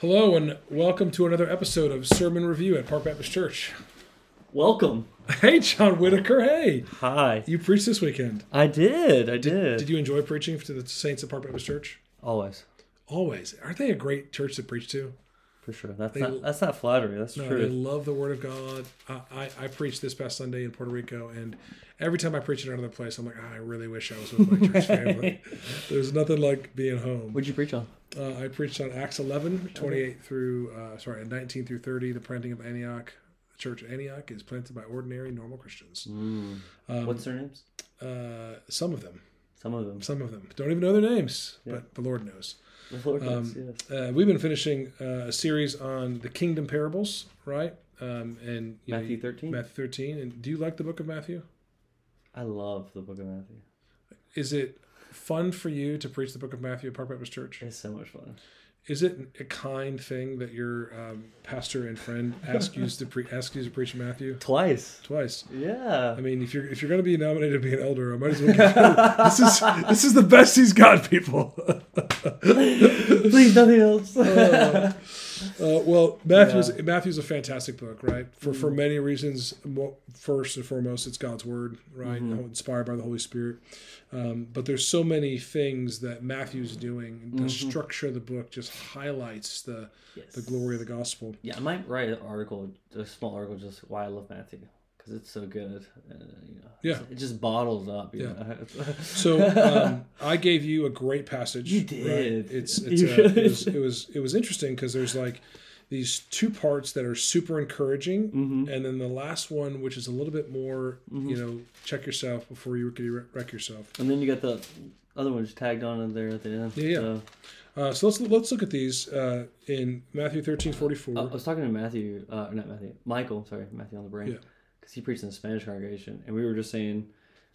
Hello and welcome to another episode of Sermon Review at Park Baptist Church. Welcome. Hey, John Whitaker. Hey, Hi. you preached this weekend. I did. I did. Did you enjoy preaching to the saints at Park Baptist Church? Always. Always. Aren't they a great church to preach to? For sure. That's They- not that's not flattery. That's No, true. they love the Word of God. I, I, I preached this past Sunday in Puerto Rico, and every time I preach in another place, I'm like, "Ah, I really wish I was with my church family. There's nothing like being home. What'd you preach on? Uh, I preached on Acts 11, 28 through, uh, sorry, 19 through 30, the planting of Antioch. The church of Antioch is planted by ordinary, normal Christians. Um, What's their names? Uh, some of them, Some of them. some of them. Don't even know their names, Yeah. but the Lord knows. Lord Um, yes. Uh, we've been finishing uh, a series on the kingdom parables, right? Um, and you know, Matthew 13. Matthew 13. And do you like the book of Matthew? I love the book of Matthew. Is it fun for you to preach the book of Matthew at Park Baptist Church? It's so much fun. Is it a kind thing that your um, pastor and friend asks you to pre- ask you to preach Matthew Twice. twice? Yeah. I mean, if you're if you're going to be nominated to be an elder, I might as well. You, this is this is the best he's got, people. Please nothing else. Uh, uh, well, Matthew's Matthew's a fantastic book, right? For for many reasons. First and foremost, it's God's word, right? Inspired by the Holy Spirit. Um, but there's so many things that Matthew's doing. The structure of the book just highlights the yes. the glory of the gospel. Yeah, I might write an article, a small article, just why I love Matthew. Because it's so good. Uh, you know, Yeah. It just bottles up. You Yeah. know? So um, I gave you a great passage. You right? did. It's, it's You uh, it, was, it was it was interesting because there's like these two parts that are super encouraging, Mm-hmm. and then the last one, which is a little bit more, you know, check yourself before you wreck- wreck yourself. and then you got the other ones tagged on in there at the end. Yeah, yeah. So- Uh, so let's let's look at these uh, in Matthew thirteen forty four. I was talking to Matthew, uh, not Matthew, Michael, sorry, Matthew on the brain, Yeah. Because he preached in the Spanish congregation, and we were just saying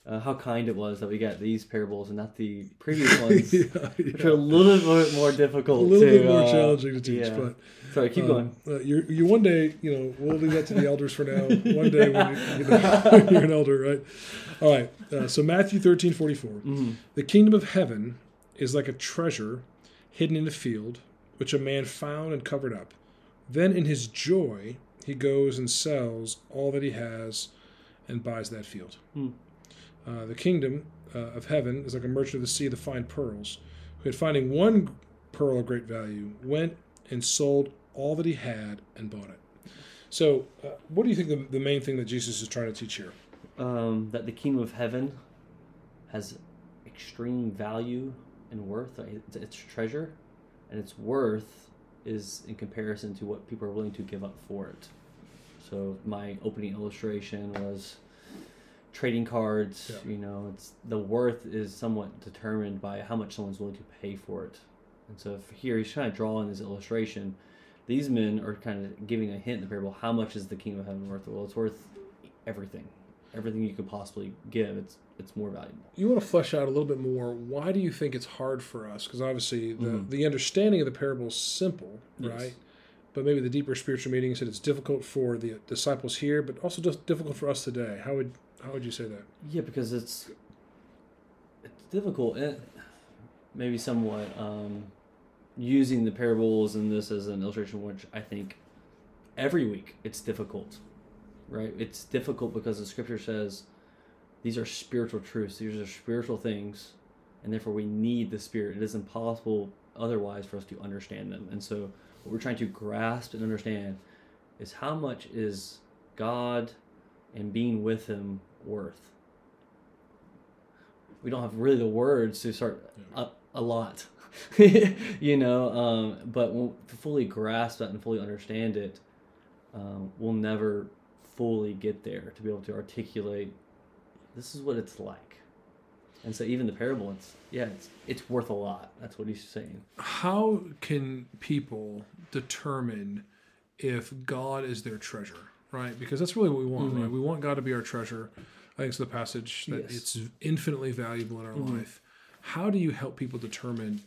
uh, how kind it was that we got these parables and not the previous ones, yeah, which yeah. are a little bit more difficult. A little to, bit more uh, challenging to teach, yeah. but Sorry, keep um, going. Uh, you you one day, you know, we'll leave that to the elders for now. One day when you, you know, you're an elder, right? All right. Uh, so Matthew thirteen forty four. Mm-hmm. The kingdom of heaven is like a treasure hidden in a field, which a man found and covered up. Then in his joy he goes and sells all that he has and buys that field. Hmm. Uh, the kingdom uh, of heaven is like a merchant of the sea that find pearls, who had finding one pearl of great value, went and sold all that he had and bought it. So, uh, what do you think the, the main thing that Jesus is trying to teach here? Um, that the kingdom of heaven has extreme value and worth. It's, it's treasure, and its worth is in comparison to what people are willing to give up for it. So my opening illustration was trading cards. Yeah. You know, it's the worth is somewhat determined by how much someone's willing to pay for it. And so if here he's trying to draw in his illustration. These men are kind of giving a hint in the parable. How much is the kingdom of heaven worth? Well, it's worth everything, everything you could possibly give. It's it's more valuable. You want to flesh out a little bit more. Why do you think it's hard for us? Because obviously, the, the understanding of the parable is simple, Yes. right? But maybe the deeper spiritual meaning said it's difficult for the disciples here, but also just difficult for us today. How would how would you say that? Yeah, because it's it's difficult and maybe somewhat um, using the parables and this as an illustration, which I think every week it's difficult, right? It's difficult because the scripture says these are spiritual truths, these are spiritual things, and therefore we need the spirit. It is impossible otherwise for us to understand them. And so what we're trying to grasp and understand is how much is God and being with him worth. We don't have really the words to start a, a lot, you know. Um, but to fully grasp that and fully understand it, um, we'll never fully get there to be able to articulate. This is what it's like, and so even the parable, it's yeah, it's it's worth a lot. That's what he's saying. How can people determine if God is their treasure, right? Because that's really what we want, right? Mm-hmm. We want God to be our treasure. I think it's the passage that Yes. it's infinitely valuable in our mm-hmm. life. How do you help people determine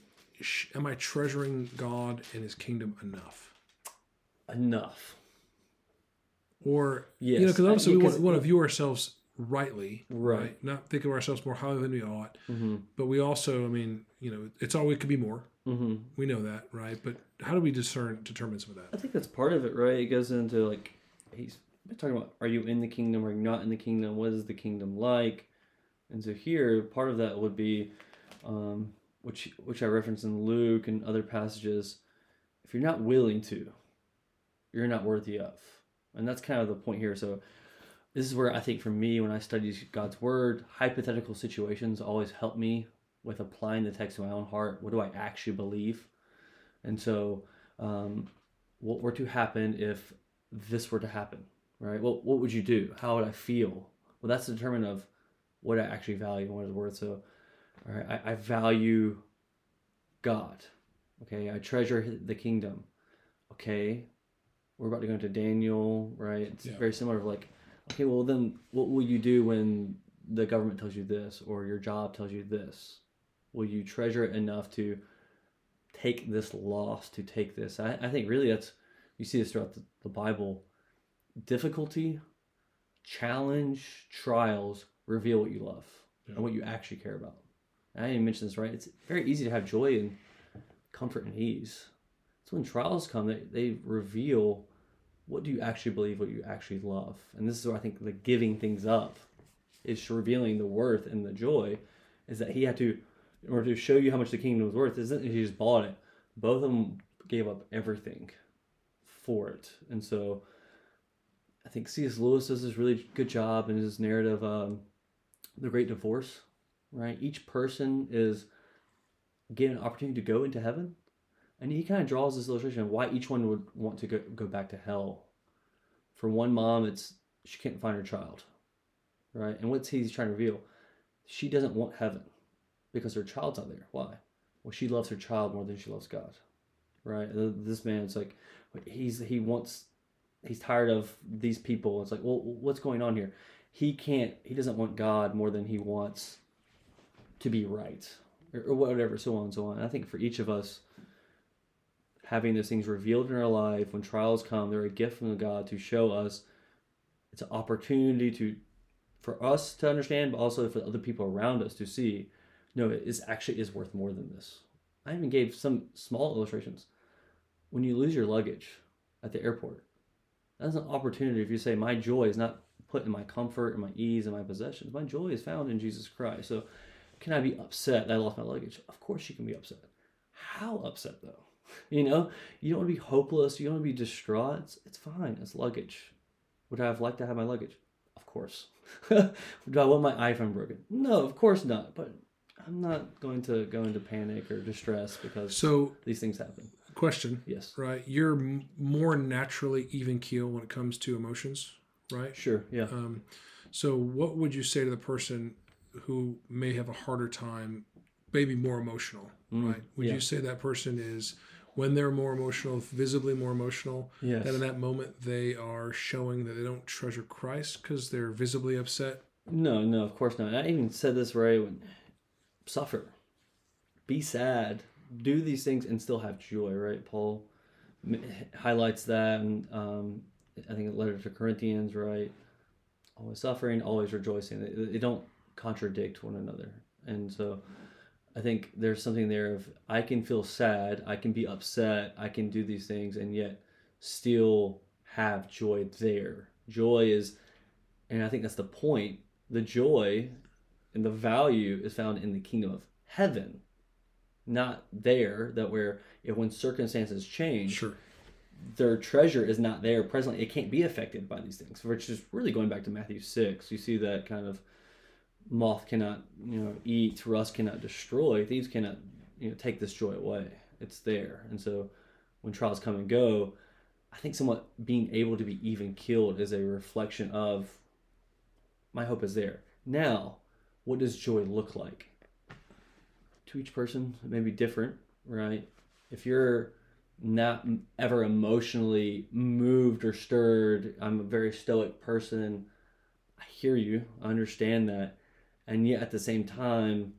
am I treasuring God and his kingdom enough? Enough. Or, you know, because obviously we want, to view ourselves rightly, Right. Not think of ourselves more highly than we ought, Mm-hmm. but we also, I mean, you know, it's all we could be more. Mm-hmm. We know that, right? But how do we discern determine some of that? I think that's part of it, right? It goes into like he's talking about are you in the kingdom or not in the kingdom? What is the kingdom like? And so here, part of that would be, um, which which I reference in Luke and other passages. If you're not willing to, you're not worthy of, and that's kind of the point here. So this is where I think for me, when I study God's word, hypothetical situations always help me with applying the text to my own heart. What do I actually believe? And so, um, what were to happen if this were to happen, right? What what would you do? How would I feel? Well, that's the determined of what I actually value and what is worth. So, all right, I, I value God. Okay, I treasure the kingdom. Okay, we're about to go into Daniel, right? It's Yeah. very similar. Of like, okay, well then, what will you do when the government tells you this or your job tells you this? Will you treasure it enough to take this loss, to take this? I, I think really that's you see this throughout the, the Bible. Difficulty, challenge, trials reveal what you love Yeah. and what you actually care about. And I didn't mention this right. It's very easy to have joy and comfort and ease. So when trials come, they, they reveal what do you actually believe, what you actually love. And this is where I think the giving things up is revealing the worth and the joy is that he had to, in order to show you how much the kingdom was worth, isn't he just bought it. Both of them gave up everything for it. And so I think C.S. Lewis does this really good job in his narrative, um, The Great Divorce, right? Each person is given an opportunity to go into heaven. And he kind of draws this illustration of why each one would want to go, go back to hell. For one mom, it's she can't find her child, right? And what's he's trying to reveal? She doesn't want heaven because her child's not there. Why? Well, she loves her child more than she loves God, right? This man, it's like he's he wants he's tired of these people. It's like, well, what's going on here? He can't. He doesn't want God more than he wants to be right, or, or whatever, so on and so on. And I think for each of us, having those things revealed in our life when trials come, they're a gift from God to show us. It's an opportunity to, for us to understand, but also for other people around us to see. No, it is actually is worth more than this. I even gave some small illustrations. When you lose your luggage at the airport, that's an opportunity if you say my joy is not put in my comfort and my ease and my possessions my joy is found in jesus christ so can i be upset that i lost my luggage of course you can be upset how upset though you know? You don't want to be hopeless you don't want to be distraught. It's, it's fine it's luggage. Would i have liked to have my luggage? Of course. Do i want my iphone broken? No of course not but i'm not going to go into panic or distress because So, these things happen. question, yes. Right? You're m- more naturally even keel when it comes to emotions, right? sure yeah. Um, so, what would you say to the person who may have a harder time, maybe more emotional, Mm, right? Would yeah. you say that person is, when they're more emotional, visibly more emotional, yes that in that moment they are showing that they don't treasure Christ because they're visibly upset? No, no, of course not. I even said this right when suffer, be sad, do these things, and still have joy. Right? Paul highlights that, and um, I think a letter to Corinthians, right? Always suffering, always rejoicing. They, they don't contradict one another, and so I think there's something there of I can feel sad, I can be upset, I can do these things, and yet still have joy there. Joy is, and I think that's the point. The joy and the value is found in the kingdom of heaven, not there. That where if when circumstances change, Sure. their treasure is not there presently. It can't be affected by these things, which is really going back to Matthew six. You see that kind of moth cannot, you know, eat, rust cannot destroy, thieves cannot, you know, take this joy away. It's there, and so when trials come and go, I think somewhat being able to be even killed is a reflection of my hope is there. Now, what does joy look like? To each person, it may be different, right? If you're not ever emotionally moved or stirred, I'm a very stoic person. I hear you, I understand that. And yet at the same time,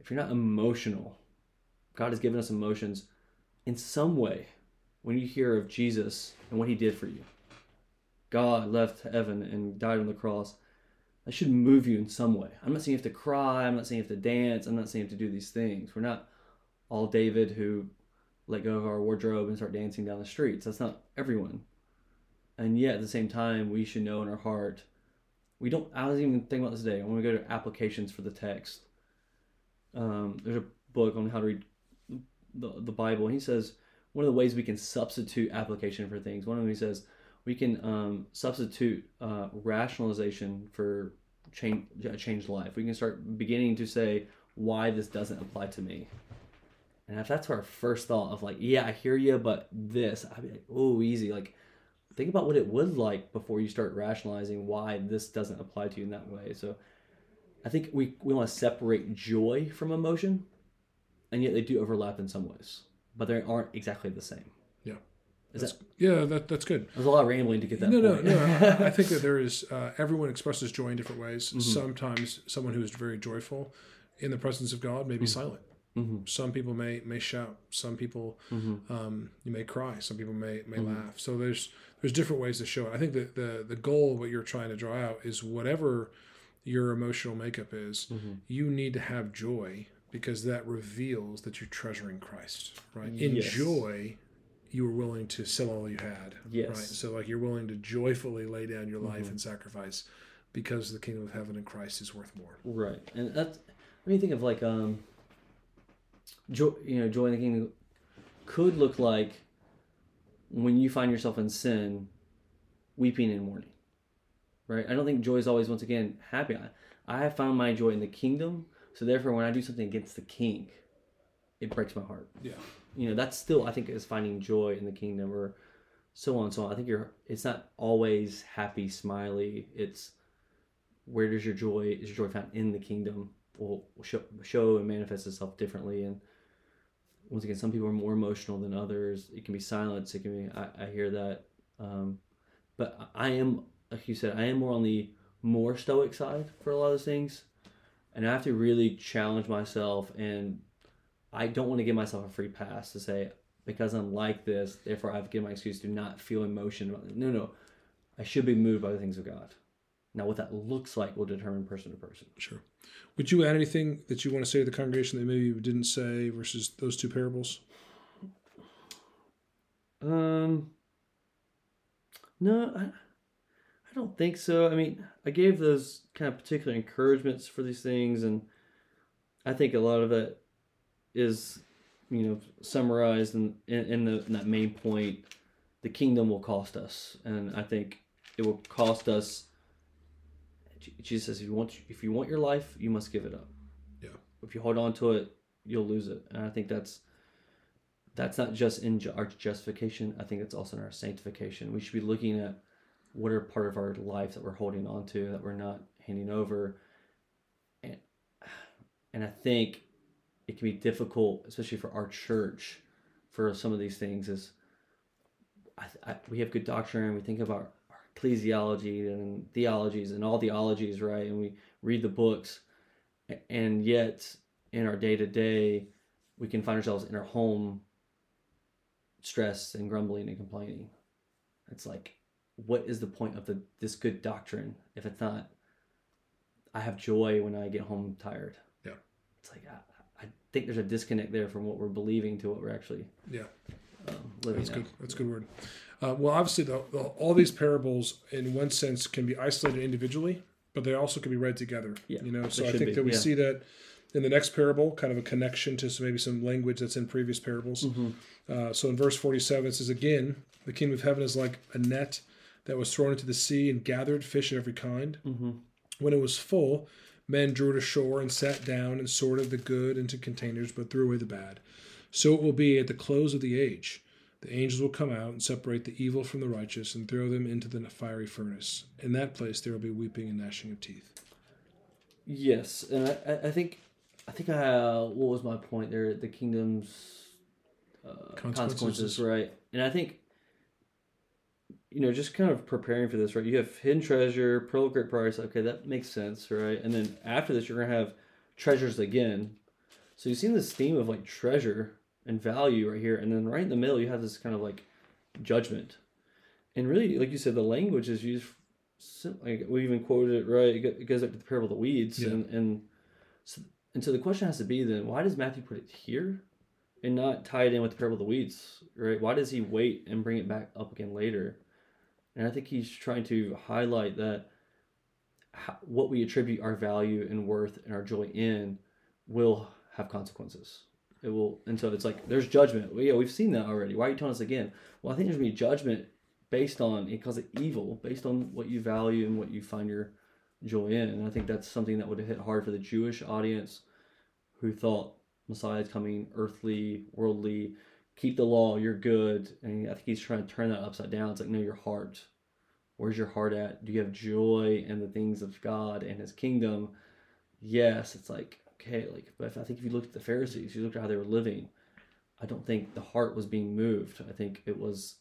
if you're not emotional, God has given us emotions in some way. When you hear of Jesus and what he did for you, God left heaven and died on the cross. that should move you in some way. I'm not saying you have to cry. I'm not saying you have to dance. I'm not saying you have to do these things. We're not all David who let go of our wardrobe and start dancing down the streets. That's not everyone. And yet, at the same time, we should know in our heart. We don't. I was even thinking about this today. When we go to applications for the text, um, there's a book on how to read the, the Bible, and he says one of the ways we can substitute application for things. One of them he says we can um, substitute uh, rationalization for change changed life. We can start beginning to say why this doesn't apply to me. And if that's our first thought of like, yeah, I hear you, but this, I'd be like, oh, easy. Like, think about what it would like before you start rationalizing why this doesn't apply to you in that way. So, I think we we want to separate joy from emotion, and yet they do overlap in some ways, but they aren't exactly the same. Yeah. Is That's, that yeah, that, that's good. there's a lot of rambling to get that No, no, point. no. I, I think that there is, uh, everyone expresses joy in different ways. Mm-hmm. Sometimes someone who is very joyful in the presence of God may be silent. Mhm. Some people may may shout. Some people Mm-hmm. um, you may cry. Some people may may laugh. So there's there's different ways to show it. I think that the the goal of what you're trying to draw out is whatever your emotional makeup is, Mm-hmm. you need to have joy because that reveals that you're treasuring Christ. Right? Yes. In joy, you were willing to sell all you had. Yes. Right. So like you're willing to joyfully lay down your Mm-hmm. life and sacrifice because the kingdom of heaven and Christ is worth more. Right, and that's when you think of like um, joy. You know, joy in the kingdom could look like when you find yourself in sin, weeping and mourning. Right. I don't think joy is always once again happy. I, I have found my joy in the kingdom. So therefore, when I do something against the king, it breaks my heart. Yeah. You know, that's still I think is finding joy in the kingdom, or so on and so on. I think you're. It's not always happy, smiley. It's where does your joy is your joy found in the kingdom will show, and manifest itself differently. And once again some people are more emotional than others. It can be silence. It can be i, I hear that. Um, but i am like you said i am more on the more stoic side for a lot of things. And i have to really challenge myself and i don't want to give myself a free pass to say because i'm like this therefore i've given my excuse to not feel emotion. No no. I should be moved by the things of god now, what that looks like will determine person to person. Sure. Would you add anything that you want to say to the congregation that maybe you didn't say versus those two parables? Um, no, I, I don't think so. I mean, I gave those kind of particular encouragements for these things, and I think a lot of it is, you know, summarized in in, in, the, in that main point. The kingdom will cost us, and I think it will cost us. Jesus says, "If you want, if you want your life, you must give it up. Yeah. If you hold on to it, you'll lose it." And I think that's that's not just in our justification. I think it's also in our sanctification. We should be looking at what are part of our life that we're holding on to that we're not handing over. And and I think it can be difficult, especially for our church, for some of these things. Is I, I, we have good doctrine. And we think about our ecclesiology and theologies and all theologies, right? And we read the books, and yet in our day to day, we can find ourselves in our home stressed and grumbling and complaining. It's like, what is the point of the this good doctrine if it's not? I have joy when I get home tired. Yeah. It's like I, I think there's a disconnect there from what we're believing to what we're actually Yeah. That's good. That's a good word. Uh, well, obviously, the, the, all these parables, in one sense, can be isolated individually, but they also can be read together. Yeah, you know, so I think be, that we yeah. see that in the next parable, kind of a connection to some, maybe some language that's in previous parables. Mm-hmm. Uh, so in verse forty-seven, it says again, "The kingdom of heaven is like a net that was thrown into the sea and gathered fish of every kind. Mm-hmm. When it was full, men drew it ashore and sat down and sorted the good into containers, but threw away the bad. So it will be at the close of the age. The angels will come out and separate the evil from the righteous and throw them into the fiery furnace. In that place there will be weeping and gnashing of teeth. Yes, and I, I- I think, I think uh, what was my point there? The kingdom's uh, Consequences. consequences, right? And I think, you know, just kind of preparing for this, right? You have hidden treasure, pearl of great price. Okay, that makes sense, right? And then after this, you're gonna have treasures again. So you've seen this theme of like treasure and value right here, and then right in the middle, you have this kind of like judgment. And really, like you said, the language is used like we even quoted it right. It goes back to the parable of the weeds, Yeah. and and so, and so the question has to be then, why does Matthew put it here, and not tie it in with the parable of the weeds, right? Why does he wait and bring it back up again later? And I think he's trying to highlight that how, what we attribute our value and worth and our joy in will have consequences. It will, and so it's like there's judgment. Well, yeah, we've seen that already. Why are you telling us again? Well, I think there's gonna be judgment based on it calls it evil, based on what you value and what you find your joy in. And I think that's something that would have hit hard for the Jewish audience who thought Messiah is coming earthly, worldly, keep the law, you're good. And I think he's trying to turn that upside down. It's like, no, your heart. Where's your heart at? Do you have joy in the things of God and his kingdom? Yes, it's like, okay, like, but if, I think if you looked at the Pharisees, you looked at how they were living, I don't think the heart was being moved. I think it was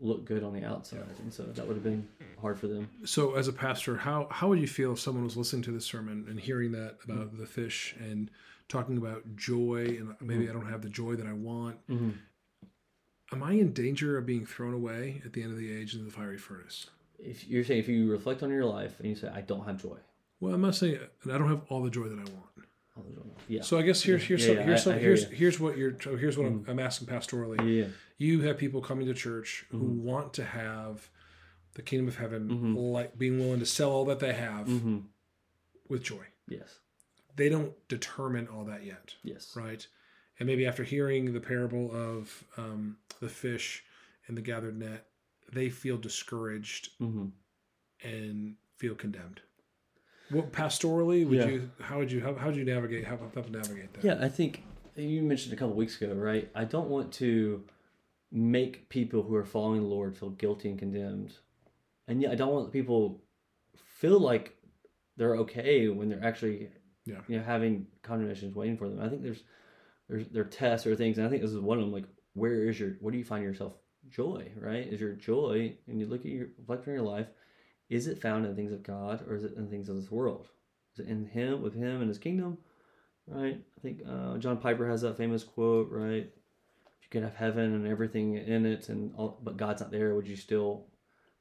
look good on the outside. And so that would have been hard for them. So, as a pastor, how how would you feel if someone was listening to this sermon and hearing that about the fish and talking about joy and maybe I don't have the joy that I want? Mm-hmm. Am I in danger of being thrown away at the end of the age into the fiery furnace? If you're saying if you reflect on your life and you say, I don't have joy. Well, I'm not saying and I don't have all the joy that I want. Yeah. So I guess here's here's Yeah, some, yeah, here's I- some, I here's you. Mm. here's what you're here's what I'm, I'm asking pastorally. yeah. You have people coming to church who Mm-hmm. want to have the kingdom of heaven, like being willing to sell all that they have Mm-hmm. with joy. Yes. They don't determine all that yet. Yes. right? And maybe after hearing the parable of um, the fish and the gathered net, they feel discouraged Mm-hmm. and feel condemned. What pastorally would Yeah. you? How would you? How how would you navigate? How help navigate that? Yeah, I think you mentioned a couple weeks ago, right? I don't want to make people who are following the Lord feel guilty and condemned, and yet I don't want people feel like they're okay when they're actually, Yeah. you know, having condemnations waiting for them. I think there's there's there are tests or things, and I think this is one of them. Like, where is your? Where do you find yourself joy? Right? Is your joy? And you look at your reflect on your life. Is it found in things of God or is it in things of this world? Is it in Him, with Him and His kingdom? right? I think uh, John Piper has that famous quote, right? If you could have heaven and everything in it, and all, but God's not there, would you still?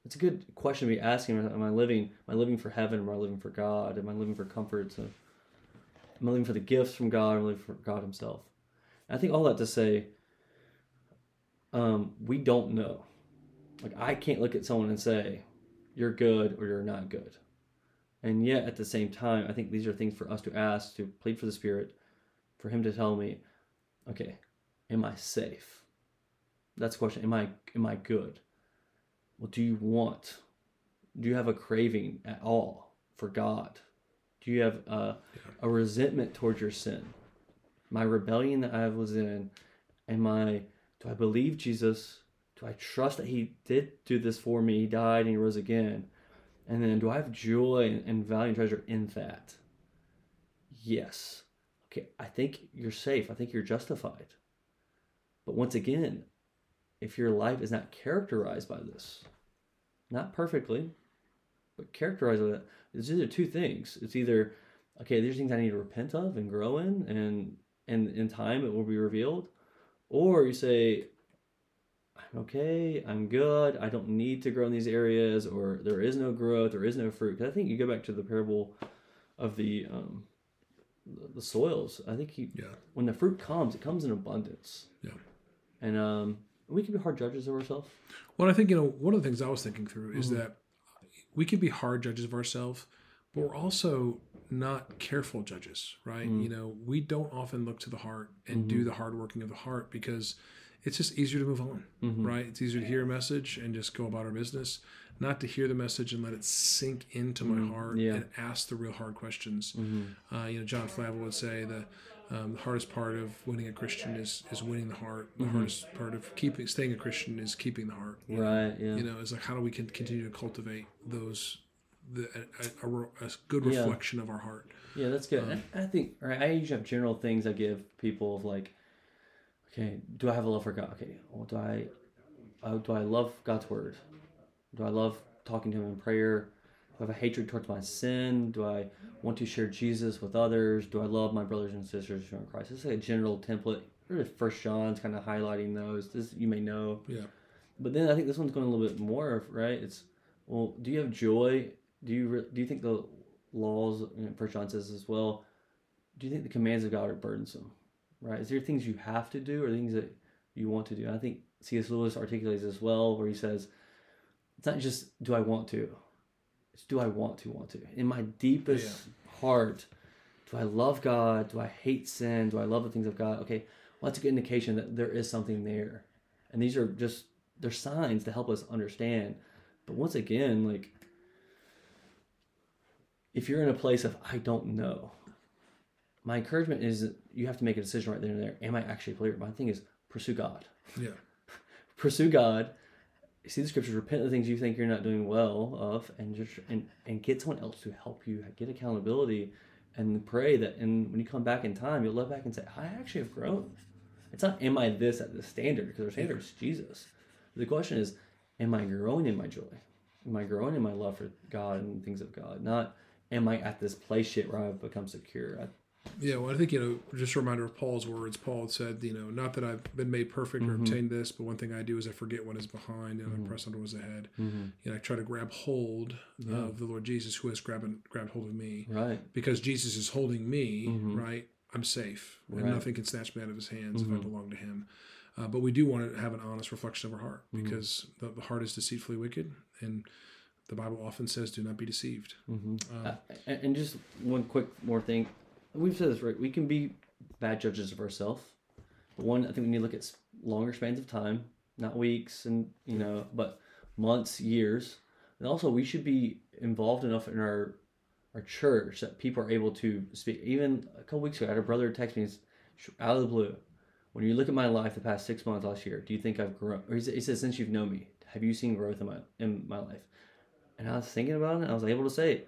It's a good question to be asking. Am I living? Am I living for heaven? Am I living for God? Am I living for comforts? Am I living for the gifts from God? Am I living for God Himself? And I think all that to say, um, we don't know. Like I can't look at someone and say, "You're good" or "You're not good." And yet, at the same time, I think these are things for us to ask, to plead for the Spirit, for Him to tell me, okay, am I safe? That's the question. Am I am I good? Well, do you want? Do you have a craving at all for God? Do you have a, a resentment towards your sin? My rebellion that I was in, am I? Do I believe Jesus? Do I trust that He did do this for me? He died and He rose again. And then, do I have joy and value and treasure in that? Yes. Okay, I think you're safe. I think you're justified. But once again, if your life is not characterized by this, not perfectly, but characterized by that, it's either two things. It's either, okay, there's things I need to repent of and grow in, and and in time it will be revealed, or you say, I'm okay, I'm good, I don't need to grow in these areas, or there is no growth, there is no fruit. 'Cause I think you go back to the parable of the um, the- soils. I think he, Yeah. when the fruit comes, it comes in abundance. Yeah. And um, we can be hard judges of ourselves. Well, I think you know one of the things I was thinking through is Mm-hmm. that we can be hard judges of ourselves, but we're also not careful judges, right? Mm-hmm. You know, we don't often look to the heart and do the hard working of the heart because it's just easier to move on, Mm-hmm. right? It's easier to hear a message and just go about our business, not to hear the message and let it sink into my heart Mm-hmm. Yeah. and ask the real hard questions. Mm-hmm. Uh, you know, John Flavel would say the um, the hardest part of winning a Christian is is winning the heart. The Mm-hmm. hardest part of keeping staying a Christian is keeping the heart. Right, yeah. You know, it's like how do we can continue to cultivate those the a, a, a good Yeah. reflection of our heart. Yeah, that's good. I, I think right, I usually have general things I give people of like, okay, do I have a love for God? Okay, well, do I, uh, do I love God's word? Do I love talking to Him in prayer? Do I have a hatred towards my sin? Do I want to share Jesus with others? Do I love my brothers and sisters in Christ? It's like a general template. Really, First John's kind of highlighting those. This you may know. Yeah. But then I think this one's going a little bit more, right? It's well, do you have joy? Do you re- do you think the laws, you know, First John says as well? Do you think the commands of God are burdensome? Right? Is there things you have to do or things that you want to do? And I think C.S. Lewis articulates as well, where he says, "It's not just do I want to, it's do I want to want to." In my deepest yeah. heart, do I love God? Do I hate sin? Do I love the things of God? Okay, well, that's a good indication that there is something there, and these are just they're signs to help us understand. But once again, like if you're in a place of I don't know, my encouragement is that you have to make a decision right there and there. Am I actually a believer? My thing is pursue God. Yeah. pursue God. See the scriptures. Repent of the things you think you're not doing well of, and just and and get someone else to help you get accountability, and pray that. And when you come back in time, you'll look back and say, I actually have grown. It's not am I this at this standard because our standard is Jesus. The question is, am I growing in my joy? Am I growing in my love for God and things of God? Not am I at this place yet where I've become secure? I, yeah, well, I think you know, just a reminder of Paul's words. Paul had said, you know, not that I've been made perfect or mm-hmm. obtained this, but one thing I do is I forget what is behind and mm-hmm. I press on what is ahead. Mm-hmm. And I try to grab hold yeah. of the Lord Jesus, who has grabbed grabbed hold of me. Right. Because Jesus is holding me. Mm-hmm. Right. I'm safe, and right. nothing can snatch me out of His hands if I mm-hmm. belong to Him. Uh, but we do want to have an honest reflection of our heart mm-hmm. because the, the heart is deceitfully wicked and the Bible often says, "Do not be deceived." Mm-hmm. Uh, uh, and just one quick more thing, we've said this right. We can be bad judges of ourselves. But one, I think we need to look at longer spans of time, not weeks and you know, but months, years, and also we should be involved enough in our our church that people are able to speak. Even a couple weeks ago, I had a brother text me out of the blue. When you look at my life the past six months last year, do you think I've grown? Or he said, since you've known me, have you seen growth in my in my life? And I was thinking about it, and I was able to say,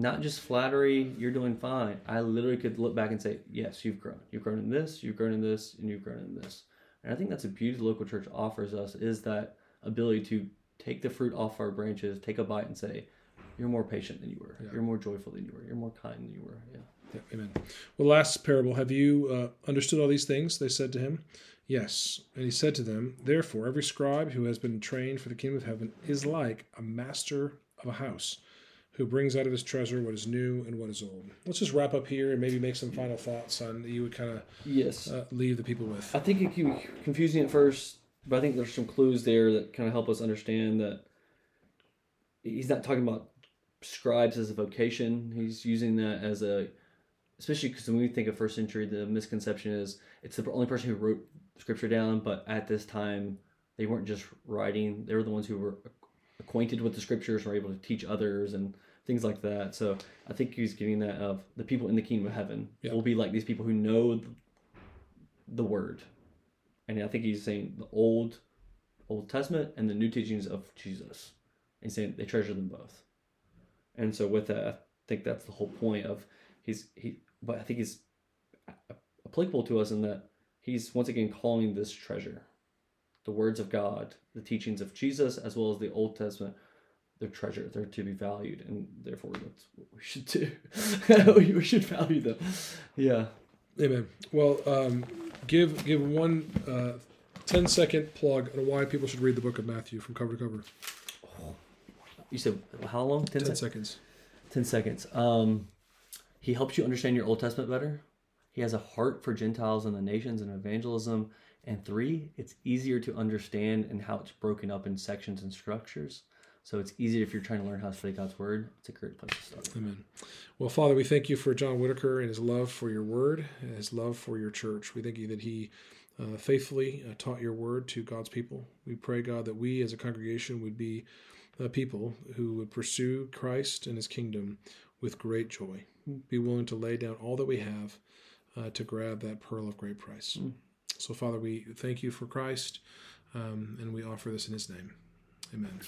not just flattery, you're doing fine. I literally could look back and say, yes, you've grown. You've grown in this, you've grown in this, and you've grown in this. And I think that's a beauty the local church offers us is that ability to take the fruit off our branches, take a bite, and say, you're more patient than you were. Yeah. You're more joyful than you were. You're more kind than you were. Yeah. yeah amen. Well, last parable. Have you uh, understood all these things? They said to him. Yes. And he said to them, Therefore, every scribe who has been trained for the kingdom of heaven is like a master of a house who brings out of his treasure what is new and what is old. Let's just wrap up here and maybe make some final thoughts on you would kind of yes uh, leave the people with. I think it can be confusing at first, but I think there's some clues there that kind of help us understand that he's not talking about scribes as a vocation. He's using that as a, especially because when we think of first century, the misconception is it's the only person who wrote scripture down, but at this time they weren't just writing; they were the ones who were acquainted with the scriptures and were able to teach others and things like that. So I think he's getting that of the people in the kingdom of heaven yeah. will be like these people who know the word, and I think he's saying the old Old Testament and the new teachings of Jesus, and saying they treasure them both. And so with that, I think that's the whole point of he's he. But I think he's applicable to us in that he's once again calling this treasure, the words of God, the teachings of Jesus, as well as the Old Testament. They're treasure. They're to be valued, and therefore that's what we should do. we should value them. Yeah. Amen. Well, um, give give one uh, 10 second plug on why people should read the book of Matthew from cover to cover. You said how long? 10, 10 seconds. 10 seconds. Um, he helps you understand your Old Testament better. He has a heart for Gentiles and the nations and evangelism. And three, it's easier to understand and how it's broken up in sections and structures. So it's easier if you're trying to learn how to study God's word. It's a great place to start. Amen. Well, Father, we thank you for John Whitaker and his love for your word and his love for your church. We thank you that he uh, faithfully uh, taught your word to God's people. We pray, God, that we as a congregation would be uh, people who would pursue Christ and his kingdom with great joy, be willing to lay down all that we have uh, to grab that pearl of great price. Mm. So, Father, we thank you for Christ um, and we offer this in his name. Amen.